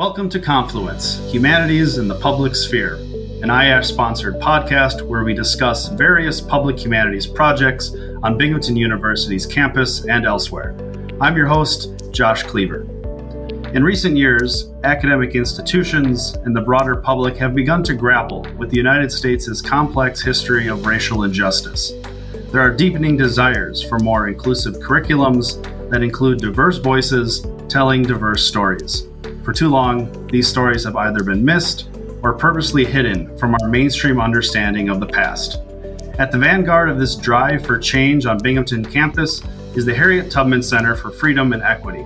Welcome to Confluence Humanities in the Public Sphere, an IASH sponsored podcast where we discuss various public humanities projects on Binghamton University's campus and elsewhere. I'm your host, Josh Cleaver. In recent years, academic institutions and the broader public have begun to grapple with the United States' complex history of racial injustice. There are deepening desires for more inclusive curriculums that include diverse voices telling diverse stories. For too long, these stories have either been missed or purposely hidden from our mainstream understanding of the past. At the vanguard of this drive for change on Binghamton campus is the Harriet Tubman Center for Freedom and Equity.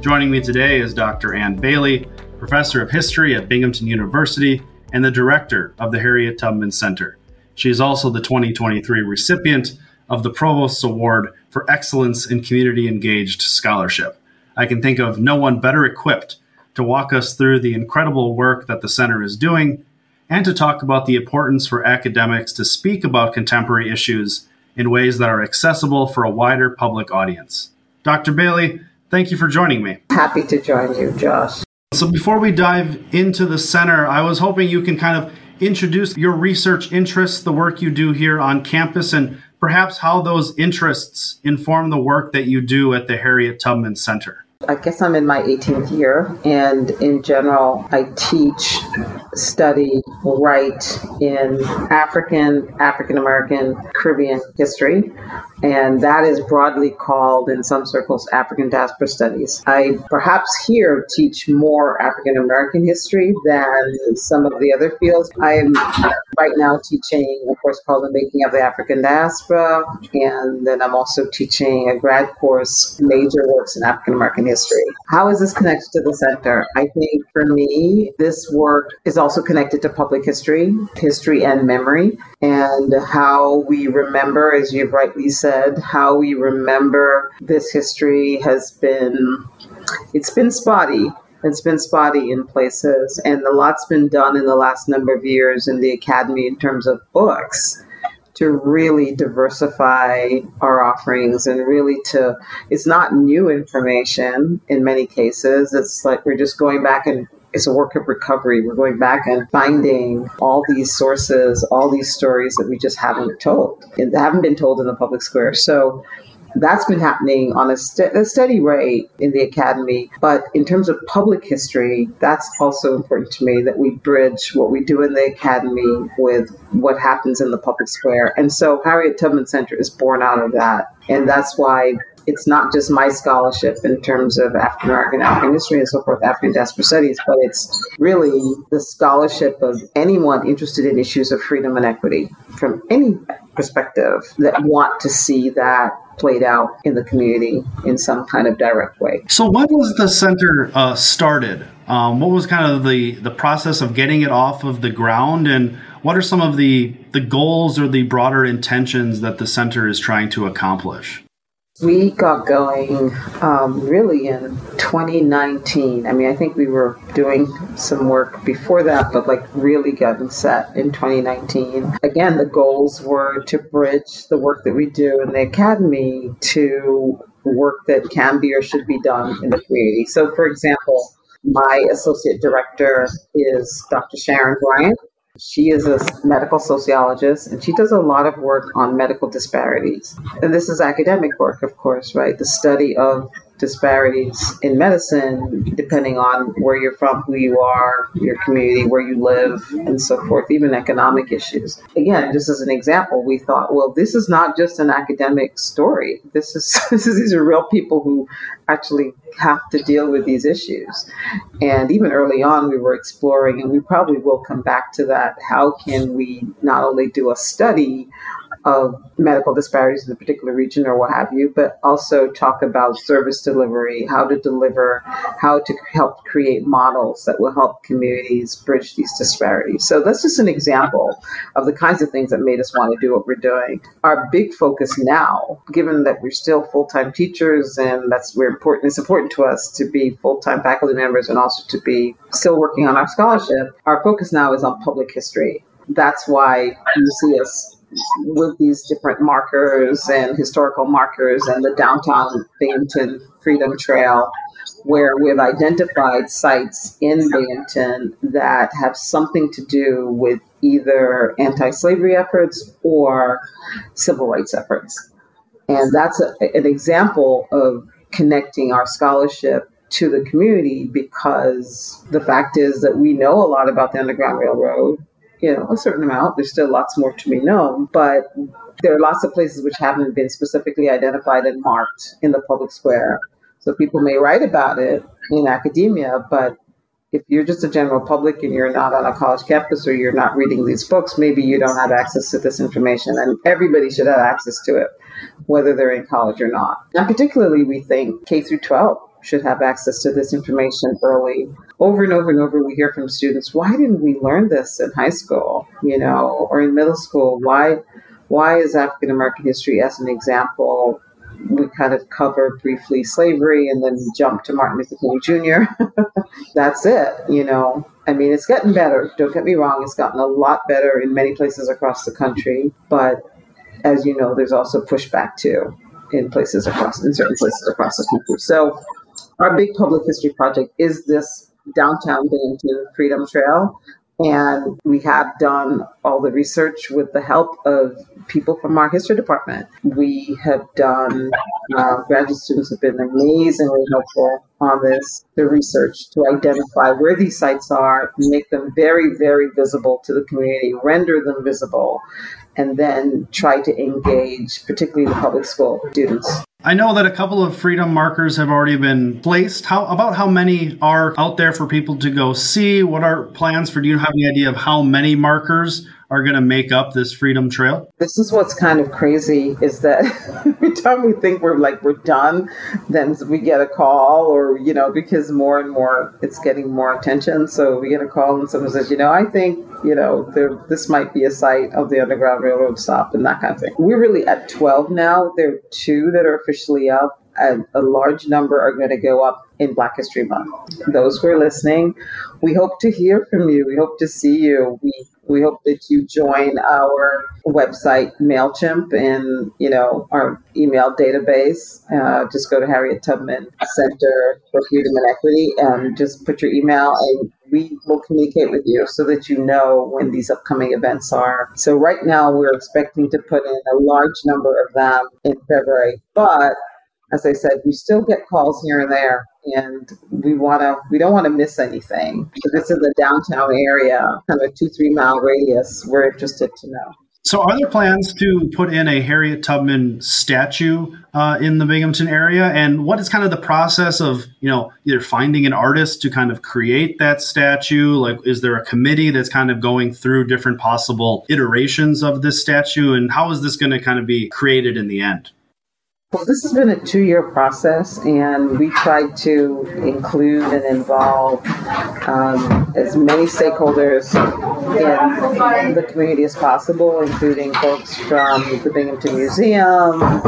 Joining me today is Dr. Anne Bailey, professor of history at Binghamton University and the director of the Harriet Tubman Center. She is also the 2023 recipient of the Provost's Award for Excellence in Community Engaged Scholarship. I can think of no one better equipped to walk us through the incredible work that the center is doing and to talk about the importance for academics to speak about contemporary issues in ways that are accessible for a wider public audience. Dr. Bailey, thank you for joining me. Happy to join you, Josh. So, before we dive into the center, I was hoping you can kind of introduce your research interests, the work you do here on campus, and perhaps how those interests inform the work that you do at the Harriet Tubman Center. I guess I'm in my 18th year, and in general, I teach, study, write in African, African American, Caribbean history, and that is broadly called in some circles African diaspora studies. I perhaps here teach more African American history than some of the other fields. I am right now teaching a course called The Making of the African Diaspora, and then I'm also teaching a grad course, Major Works in African American History. How is this connected to the center? I think for me, this work is also connected to public history, history and memory, and how we remember, as you've rightly said, how we remember this history has been, it's been spotty. It's been spotty in places, and a lot's been done in the last number of years in the academy in terms of books to really diversify our offerings and really to it's not new information in many cases. It's like we're just going back and it's a work of recovery. We're going back and finding all these sources all these stories that we just haven't told and haven't been told in the public square. So that's been happening on a, st- a, steady rate in the academy. But in terms of public history, that's also important to me that we bridge what we do in the academy with what happens in the public square. And so Harriet Tubman Center is born out of that. And that's why it's not just my scholarship in terms of African American African history and so forth, African diaspora studies, but it's really the scholarship of anyone interested in issues of freedom and equity from any perspective that want to see that played out in the community in some kind of direct way. So, when was the center uh, started? Um, what was kind of the the process of getting it off of the ground, and what are some of the the goals or the broader intentions that the center is trying to accomplish? We got going um, really in 2019. I mean, I think we were doing some work before that, but like really getting set in 2019. Again, the goals were to bridge the work that we do in the academy to work that can be or should be done in the community. So, for example, my associate director is Dr. Sharon Bryant, she is a medical sociologist and she does a lot of work on medical disparities. And this is academic work, of course, right? The study of disparities in medicine, depending on where you're from, who you are, your community, where you live, and so forth, even economic issues. Again, just as an example, we thought, well, this is not just an academic story. This is, this is these are real people who actually have to deal with these issues. And even early on, we were exploring, and we probably will come back to that. How can we not only do a study of medical disparities in a particular region or what have you, but also talk about service delivery, how to deliver, how to help create models that will help communities bridge these disparities. So that's just an example of the kinds of things that made us want to do what we're doing. Our big focus now, given that we're still full-time teachers and that's we're important, it's important to us to be full-time faculty members and also to be still working on our scholarship. Our focus now is on public history. That's why you see us with these different markers and historical markers and the downtown Binghamton Freedom Trail, where we've identified sites in Binghamton that have something to do with either anti slavery efforts or civil rights efforts. And that's a, an example of connecting our scholarship to the community because the fact is that we know a lot about the Underground Railroad, you know, a certain amount. There's still lots more to be known, but there are lots of places which haven't been specifically identified and marked in the public square. So people may write about it in academia, but if you're just a general public and you're not on a college campus or you're not reading these books, maybe you don't have access to this information. And everybody should have access to it, whether they're in college or not. And particularly, we think K through 12 should have access to this information early. Over and over and over, we hear from students, why didn't we learn this in high school, you know, or in middle school? Why, why is African American history, as an example, we kind of cover briefly slavery and then jump to Martin Luther King Jr. That's it, you know. I mean, it's getting better. Don't get me wrong, it's gotten a lot better in many places across the country. But as you know, there's also pushback too in places across, in certain places across the country. So, our big public history project is this downtown Binghamton Freedom Trail. And we have done all the research with the help of people from our history department. We have done, uh, graduate students have been amazingly helpful on this, the research to identify where these sites are, make them very, very visible to the community, render them visible, and then try to engage, particularly the public school students. I know that a couple of freedom markers have already been placed. How about how many are out there for people to go see? What are plans for? Do you have any idea of how many markers are going to make up this freedom trail? This is what's kind of crazy is that every time we think we're like we're done, then we get a call or you know because more and more it's getting more attention. So we get a call and someone says, you know, I think you know there, this might be a site of the Underground Railroad stop and that kind of thing. We're really at 12 now. There are two that are officially up. And a large number are going to go up in Black History Month. Those who are listening, we hope to hear from you. We hope to see you. We we hope that you join our website Mailchimp and you know our email database. Uh, just go to Harriet Tubman Center for Freedom and Equity and just put your email and we will communicate with you so that you know when these upcoming events are. So right now we're expecting to put in a large number of them in February, but as I said, we still get calls here and there, and we want to. We don't want to miss anything. If it's in the downtown area, kind of a two three mile radius, we're interested to know. So, are there plans to put in a Harriet Tubman statue uh, in the Binghamton area? And what is kind of the process of, you know, either finding an artist to kind of create that statue? Like, is there a committee that's kind of going through different possible iterations of this statue? And how is this going to kind of be created in the end? Well, this has been a two year process, and we tried to include and involve um, as many stakeholders in the community as possible, including folks from the Binghamton Museum,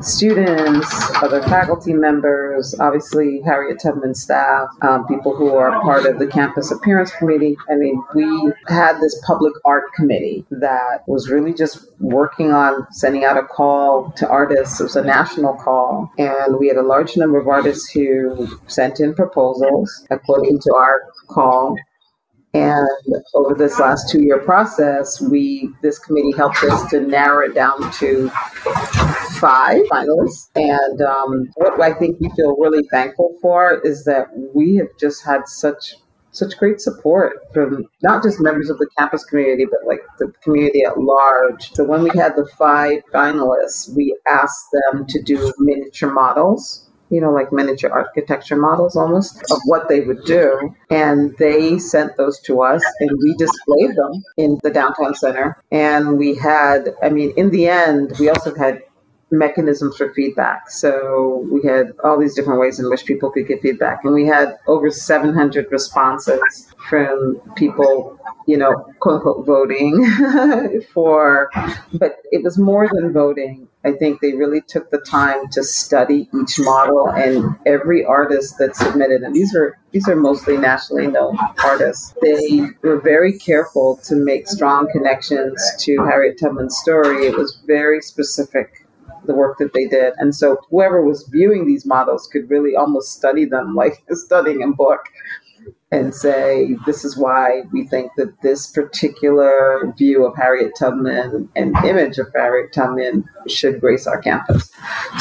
students, other faculty members, obviously Harriet Tubman staff, um, people who are part of the campus appearance committee. I mean, we had this public art committee that was really just working on sending out a call to artists. It was a national call, and we had a large number of artists who sent in proposals according to our call and over this last two year process, we this committee helped us to narrow it down to five finalists. And um, what I think we feel really thankful for is that we have just had such such great support from not just members of the campus community, but like the community at large. So when we had the five finalists, we asked them to do miniature models you know, like miniature architecture models almost of what they would do. And they sent those to us and we displayed them in the downtown center. And we had, I mean, in the end, we also had mechanisms for feedback. So we had all these different ways in which people could get feedback, and we had over 700 responses from people, you know, quote unquote, voting for. But it was more than voting. I think they really took the time to study each model and every artist that submitted, and these are these are mostly nationally known artists. They were very careful to make strong connections to Harriet Tubman's story. It was very specific the work that they did. And so whoever was viewing these models could really almost study them like studying a book and say, this is why we think that this particular view of Harriet Tubman and image of Harriet Tubman should grace our campus.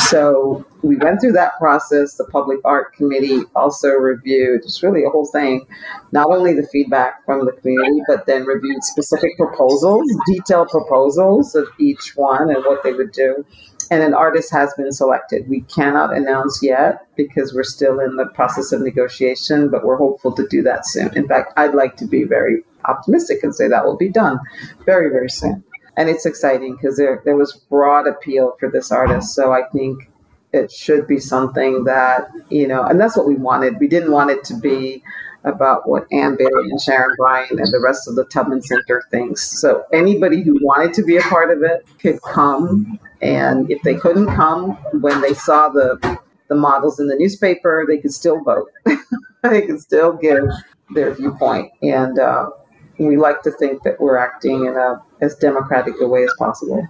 So we went through that process. The Public Art Committee also reviewed, it's really a whole thing, not only the feedback from the community, but then reviewed specific proposals, detailed proposals of each one and what they would do and an artist has been selected. We cannot announce yet because we're still in the process of negotiation, but we're hopeful to do that soon. In fact, I'd like to be very optimistic and say that will be done very, very soon. And it's exciting because there, there was broad appeal for this artist. So I think it should be something that, you know, and that's what we wanted. We didn't want it to be about what Anne Bailey and Sharon Bryant and the rest of the Tubman Center thinks. So anybody who wanted to be a part of it could come and if they couldn't come when they saw the the models in the newspaper, they could still vote. they could still give their viewpoint. And uh, we like to think that we're acting in a as democratic a way as possible.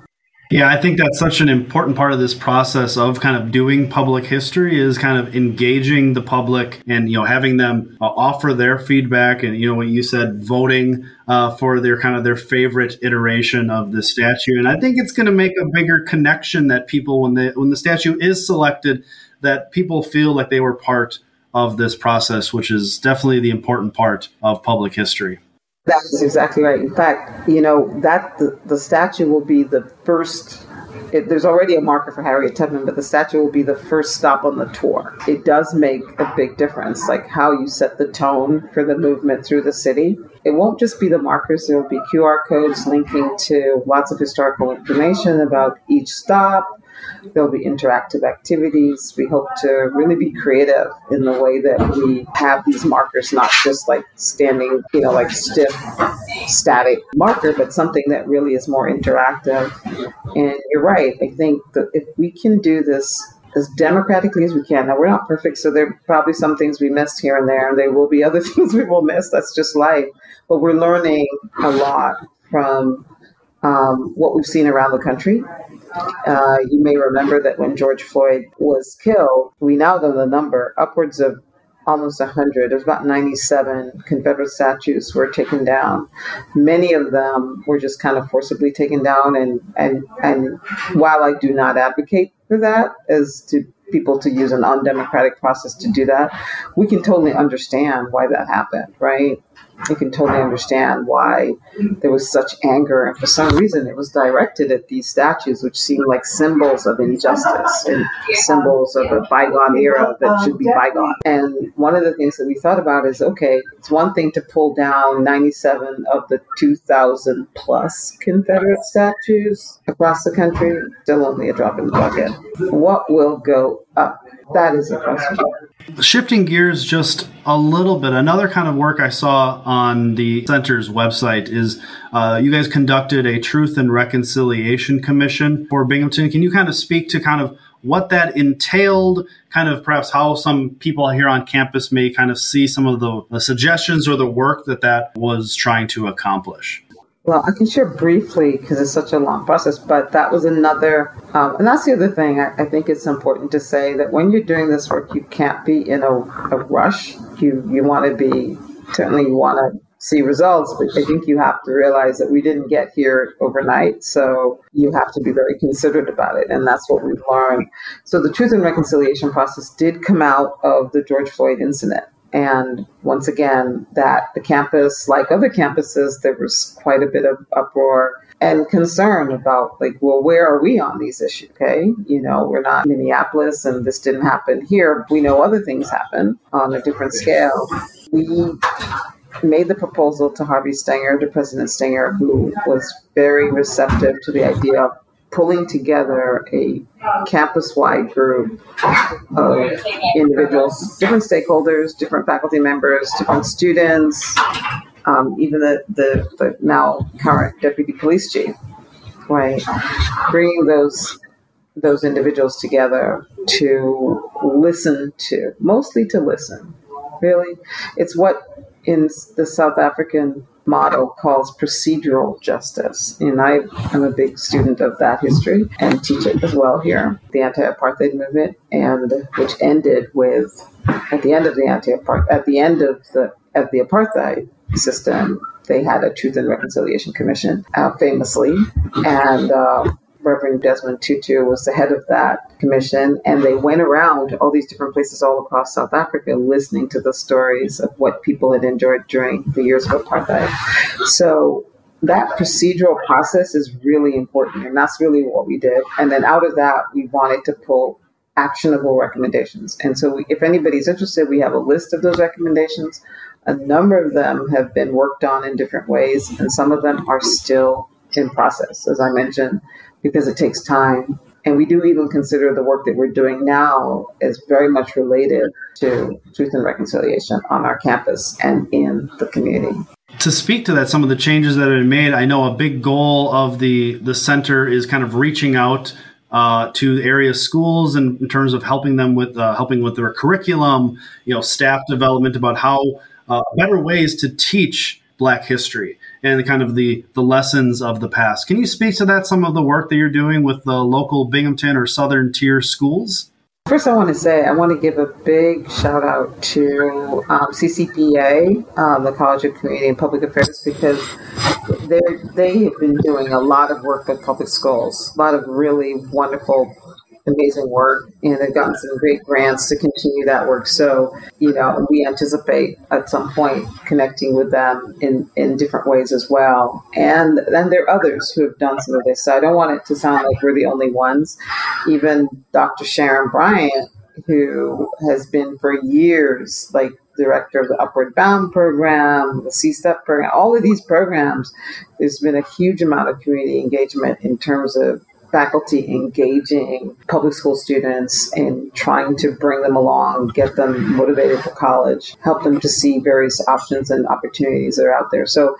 Yeah, I think that's such an important part of this process of kind of doing public history is kind of engaging the public and you know having them uh, offer their feedback and you know what you said voting uh, for their kind of their favorite iteration of the statue and I think it's going to make a bigger connection that people when the when the statue is selected that people feel like they were part of this process, which is definitely the important part of public history. That's exactly right. In fact, you know that the, the statue will be the first. It, there's already a marker for Harriet Tubman, but the statue will be the first stop on the tour. It does make a big difference, like how you set the tone for the movement through the city. It won't just be the markers, there will be QR codes linking to lots of historical information about each stop, There'll be interactive activities. We hope to really be creative in the way that we have these markers, not just like standing, you know, like stiff, static marker, but something that really is more interactive. And you're right. I think that if we can do this as democratically as we can. Now, we're not perfect, so there are probably some things we missed here and there, and there will be other things we will miss. That's just life. But we're learning a lot from um, what we've seen around the country uh, you may remember that when George Floyd was killed, we now know the number upwards of almost 100. There's about 97 Confederate statues were taken down. Many of them were just kind of forcibly taken down. And, and, and while I do not advocate for that as to people to use an undemocratic process to do that, we can totally understand why that happened, right? You can totally understand why there was such anger. And for some reason, it was directed at these statues, which seemed like symbols of injustice and symbols of a bygone era that should be bygone. And one of the things that we thought about is okay, it's one thing to pull down 97 of the 2,000 plus Confederate statues across the country, still only a drop in the bucket. What will go up? That is question. Shifting gears just a little bit, another kind of work I saw on the center's website is uh, you guys conducted a Truth and Reconciliation Commission for Binghamton. Can you kind of speak to kind of what that entailed, kind of perhaps how some people here on campus may kind of see some of the, the suggestions or the work that that was trying to accomplish? Well, I can share briefly because it's such a long process, but that was another, um, and that's the other thing. I, I, think it's important to say that when you're doing this work, you can't be in a, a rush. You you want to be certainly you want to see results, but I think you have to realize that we didn't get here overnight, so you have to be very considerate about it, and that's what we've learned. So the Truth and Reconciliation process did come out of the George Floyd incident. And once again, that the campus, like other campuses, there was quite a bit of uproar and concern about, like, well, where are we on these issues? Okay. You know, we're not Minneapolis and this didn't happen here. We know other things happen on a different scale. We made the proposal to Harvey Stenger, to President Stenger, who was very receptive to the idea of pulling together a campus wide group of individuals, different stakeholders, different faculty members, different students, um, even the, the, the now current deputy police chief, right? Bringing those those individuals together to listen to, mostly to listen. Really, it's what in the South African model calls procedural justice. And I am a big student of that history and teach it as well here, the anti-apartheid movement, and which ended with at the end of the anti-apartheid at the end of the of the apartheid system, they had a Truth and Reconciliation Commission, uh, famously, and uh, Reverend Desmond Tutu was the head of that commission, and they went around all these different places all across South Africa listening to the stories of what people had endured during the years of apartheid. So that procedural process is really important, and that's really what we did. And then out of that, we wanted to pull actionable recommendations. And so, we, if anybody's interested, we have a list of those recommendations. A number of them have been worked on in different ways, and some of them are still in process. As I mentioned, because it takes time. And we do even consider the work that we're doing now as very much related to truth and reconciliation on our campus and in the community. To speak to that, some of the changes that have been made, I know a big goal of the, the center is kind of reaching out uh, to area schools in, in terms of helping them with uh, helping with their curriculum, you know, staff development about how uh, better ways to teach Black history and kind of the the lessons of the past. Can you speak to that? Some of the work that you're doing with the local Binghamton or Southern tier schools. First, I want to say I want to give a big shout out to um, CCPA, um, the College of Community and Public Affairs, because they they have been doing a lot of work with public schools, a lot of really wonderful amazing work and they've gotten some great grants to continue that work. So, you know, we anticipate at some point connecting with them in, in different ways as well. And then there are others who have done some of this. So I don't want it to sound like we're the only ones. Even Dr. Sharon Bryant, who has been for years like director of the Upward Bound program, the C Step program, all of these programs, there's been a huge amount of community engagement in terms of faculty engaging public school students and trying to bring them along, get them motivated for college, help them to see various options and opportunities that are out there. So,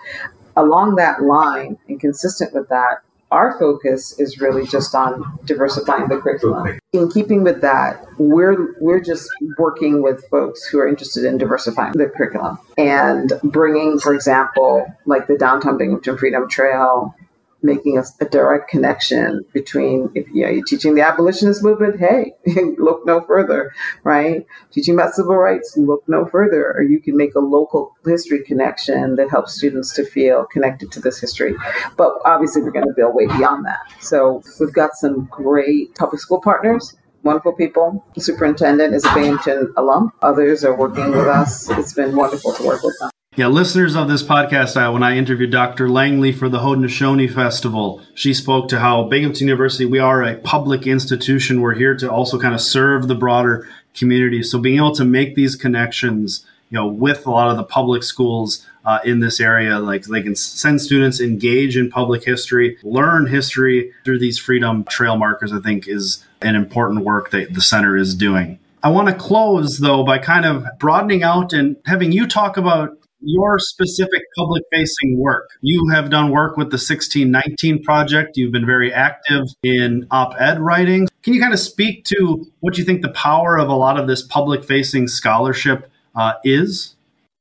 along that line and consistent with that, our focus is really just on diversifying the curriculum. In keeping with that, we're we're just working with folks who are interested in diversifying the curriculum and bringing, for example, like the Downtown Binghamton Freedom Trail making a, a, direct connection between if you know, you're teaching the abolitionist movement, hey, look no further, right? Teaching about civil rights, look no further. Or you can make a local history connection that helps students to feel connected to this history. But obviously, we're going to build way beyond that. So we've got some great public school partners wonderful people. The superintendent is a Binghamton alum. Others are working with us. It's been wonderful to work with them. Yeah, listeners of this podcast, uh, when I interviewed Dr. Langley for the Haudenosaunee Festival, she spoke to how Binghamton University, we are a public institution. We're here to also kind of serve the broader community. So being able to make these connections, you know, with a lot of the public schools uh, in this area, like they can send students engage in public history, learn history through these freedom trail markers, I think is an important work that the center is doing. I want to close though by kind of broadening out and having you talk about your specific public facing work. You have done work with the 1619 Project. You've been very active in op ed writing. Can you kind of speak to what you think the power of a lot of this public facing scholarship uh, is?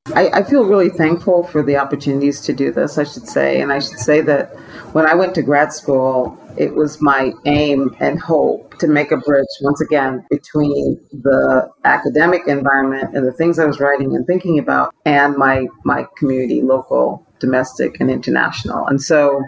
I, I, feel really thankful for the opportunities to do this, I should say. And I should say that when I went to grad school, it was my aim and hope to make a bridge once again between the academic environment and the things I was writing and thinking about and my, my community, local, domestic, and international. And so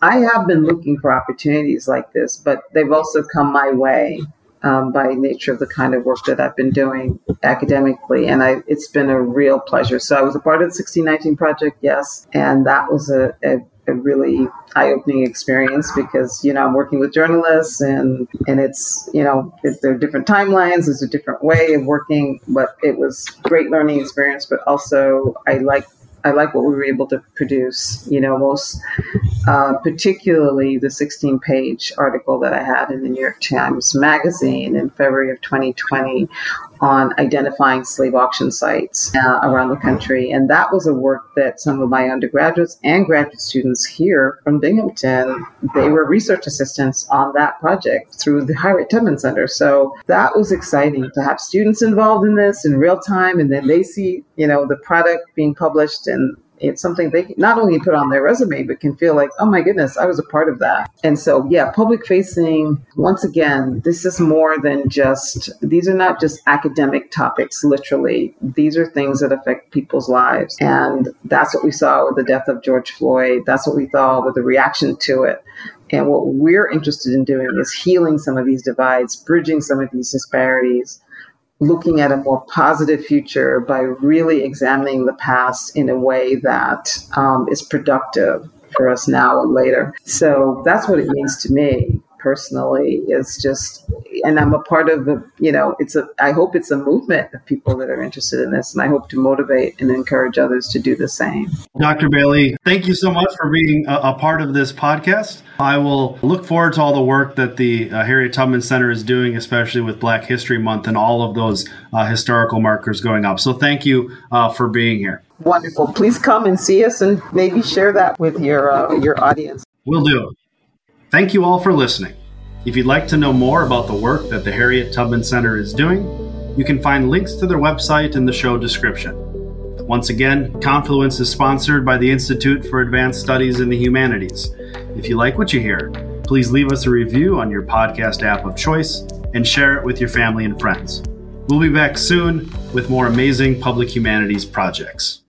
I have been looking for opportunities like this, but they've also come my way um, by nature of the kind of work that I've been doing academically. And I, it's been a real pleasure. So I was a part of the 1619 Project, yes. And that was a, a a really eye-opening experience because you know I'm working with journalists and and it's you know there are different timelines. There's a different way of working, but it was great learning experience. But also I like I like what we were able to produce. You know, most uh, particularly the 16 page article that I had in the New York Times Magazine in February of 2020 on identifying slave auction sites uh, around the country. And that was a work that some of my undergraduates and graduate students here from Binghamton, they were research assistants on that project through the Harriet Tubman Center. So that was exciting to have students involved in this in real time and then they see, you know, the product being published and it's something they not only put on their resume, but can feel like, oh my goodness, I was a part of that. And so, yeah, public facing, once again, this is more than just, these are not just academic topics, literally. These are things that affect people's lives. And that's what we saw with the death of George Floyd. That's what we saw with the reaction to it. And what we're interested in doing is healing some of these divides, bridging some of these disparities looking at a more positive future by really examining the past in a way that um, is productive for us now and later. So that's what it means to me personally is just and i'm a part of the you know it's a i hope it's a movement of people that are interested in this and i hope to motivate and encourage others to do the same. Dr bailey thank you so much for being a, a part of this podcast. I will look forward to all the work that the uh, harriet tubman center is doing especially with black history month and all of those uh, historical markers going up. So thank you uh, for being here. Wonderful. Please come and see us and maybe share that with your uh, your audience. We'll do Thank you all for listening. If you'd like to know more about the work that the Harriet Tubman Center is doing, you can find links to their website in the show description. Once again, Confluence is sponsored by the Institute for Advanced Studies in the Humanities. If you like what you hear, please leave us a review on your podcast app of choice and share it with your family and friends. We'll be back soon with more amazing public humanities projects.